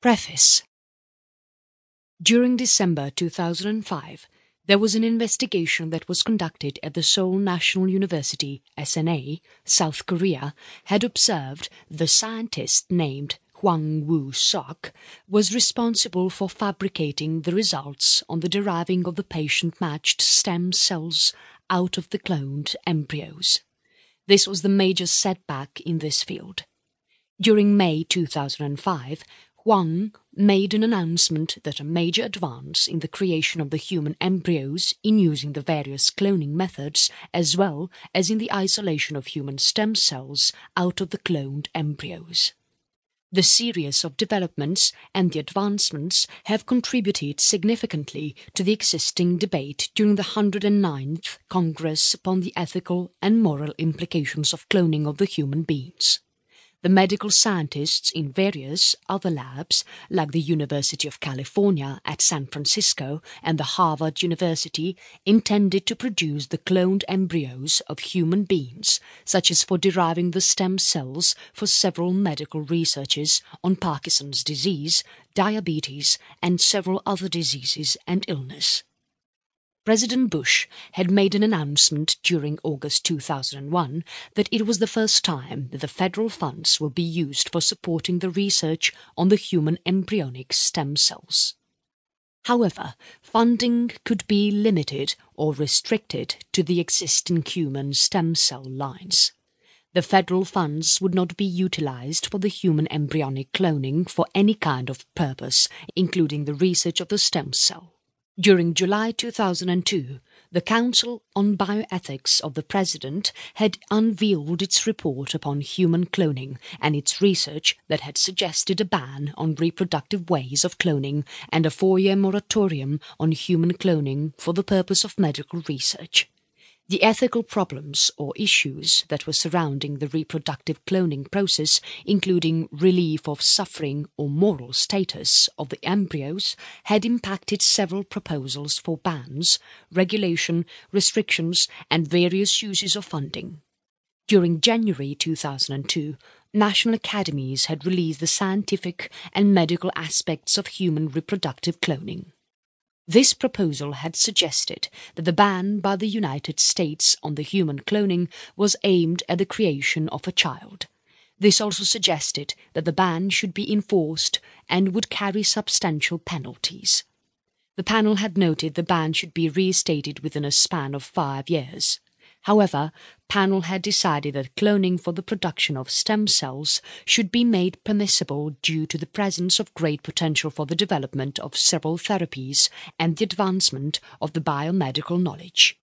Preface During December 2005, there was an investigation that was conducted at the Seoul National University, SNA, South Korea, had observed the scientist named Hwang Woo-suk was responsible for fabricating the results on the deriving of the patient-matched stem cells out of the cloned embryos. This was the major setback in this field. During May 2005, Hwang made an announcement that a major advance in the creation of the human embryos in using the various cloning methods as well as in the isolation of human stem cells out of the cloned embryos. The series of developments and the advancements have contributed significantly to the existing debate during the 109th Congress upon the ethical and moral implications of cloning of the human beings the medical scientists in various other labs, like the University of California at San Francisco and the Harvard University, intended to produce the cloned embryos of human beings, such as for deriving the stem cells for several medical researches on Parkinson's disease, diabetes and several other diseases and illness. President Bush had made an announcement during August 2001 that it was the first time that the federal funds will be used for supporting the research on the human embryonic stem cells. However, funding could be limited or restricted to the existing human stem cell lines. The federal funds would not be utilized for the human embryonic cloning for any kind of purpose, including the research of the stem cell. During July 2002, the Council on Bioethics of the President had unveiled its report upon human cloning and its research that had suggested a ban on reproductive ways of cloning and a four-year moratorium on human cloning for the purpose of medical research. The ethical problems or issues that were surrounding the reproductive cloning process, including relief of suffering or moral status of the embryos, had impacted several proposals for bans, regulation, restrictions and various uses of funding. During January 2002, national academies had released the scientific and medical aspects of human reproductive cloning. This proposal had suggested that the ban by the United States on the human cloning was aimed at the creation of a child. This also suggested that the ban should be enforced and would carry substantial penalties. The panel had noted the ban should be reinstated within a span of five years. However, panel had decided that cloning for the production of stem cells should be made permissible due to the presence of great potential for the development of several therapies and the advancement of the biomedical knowledge.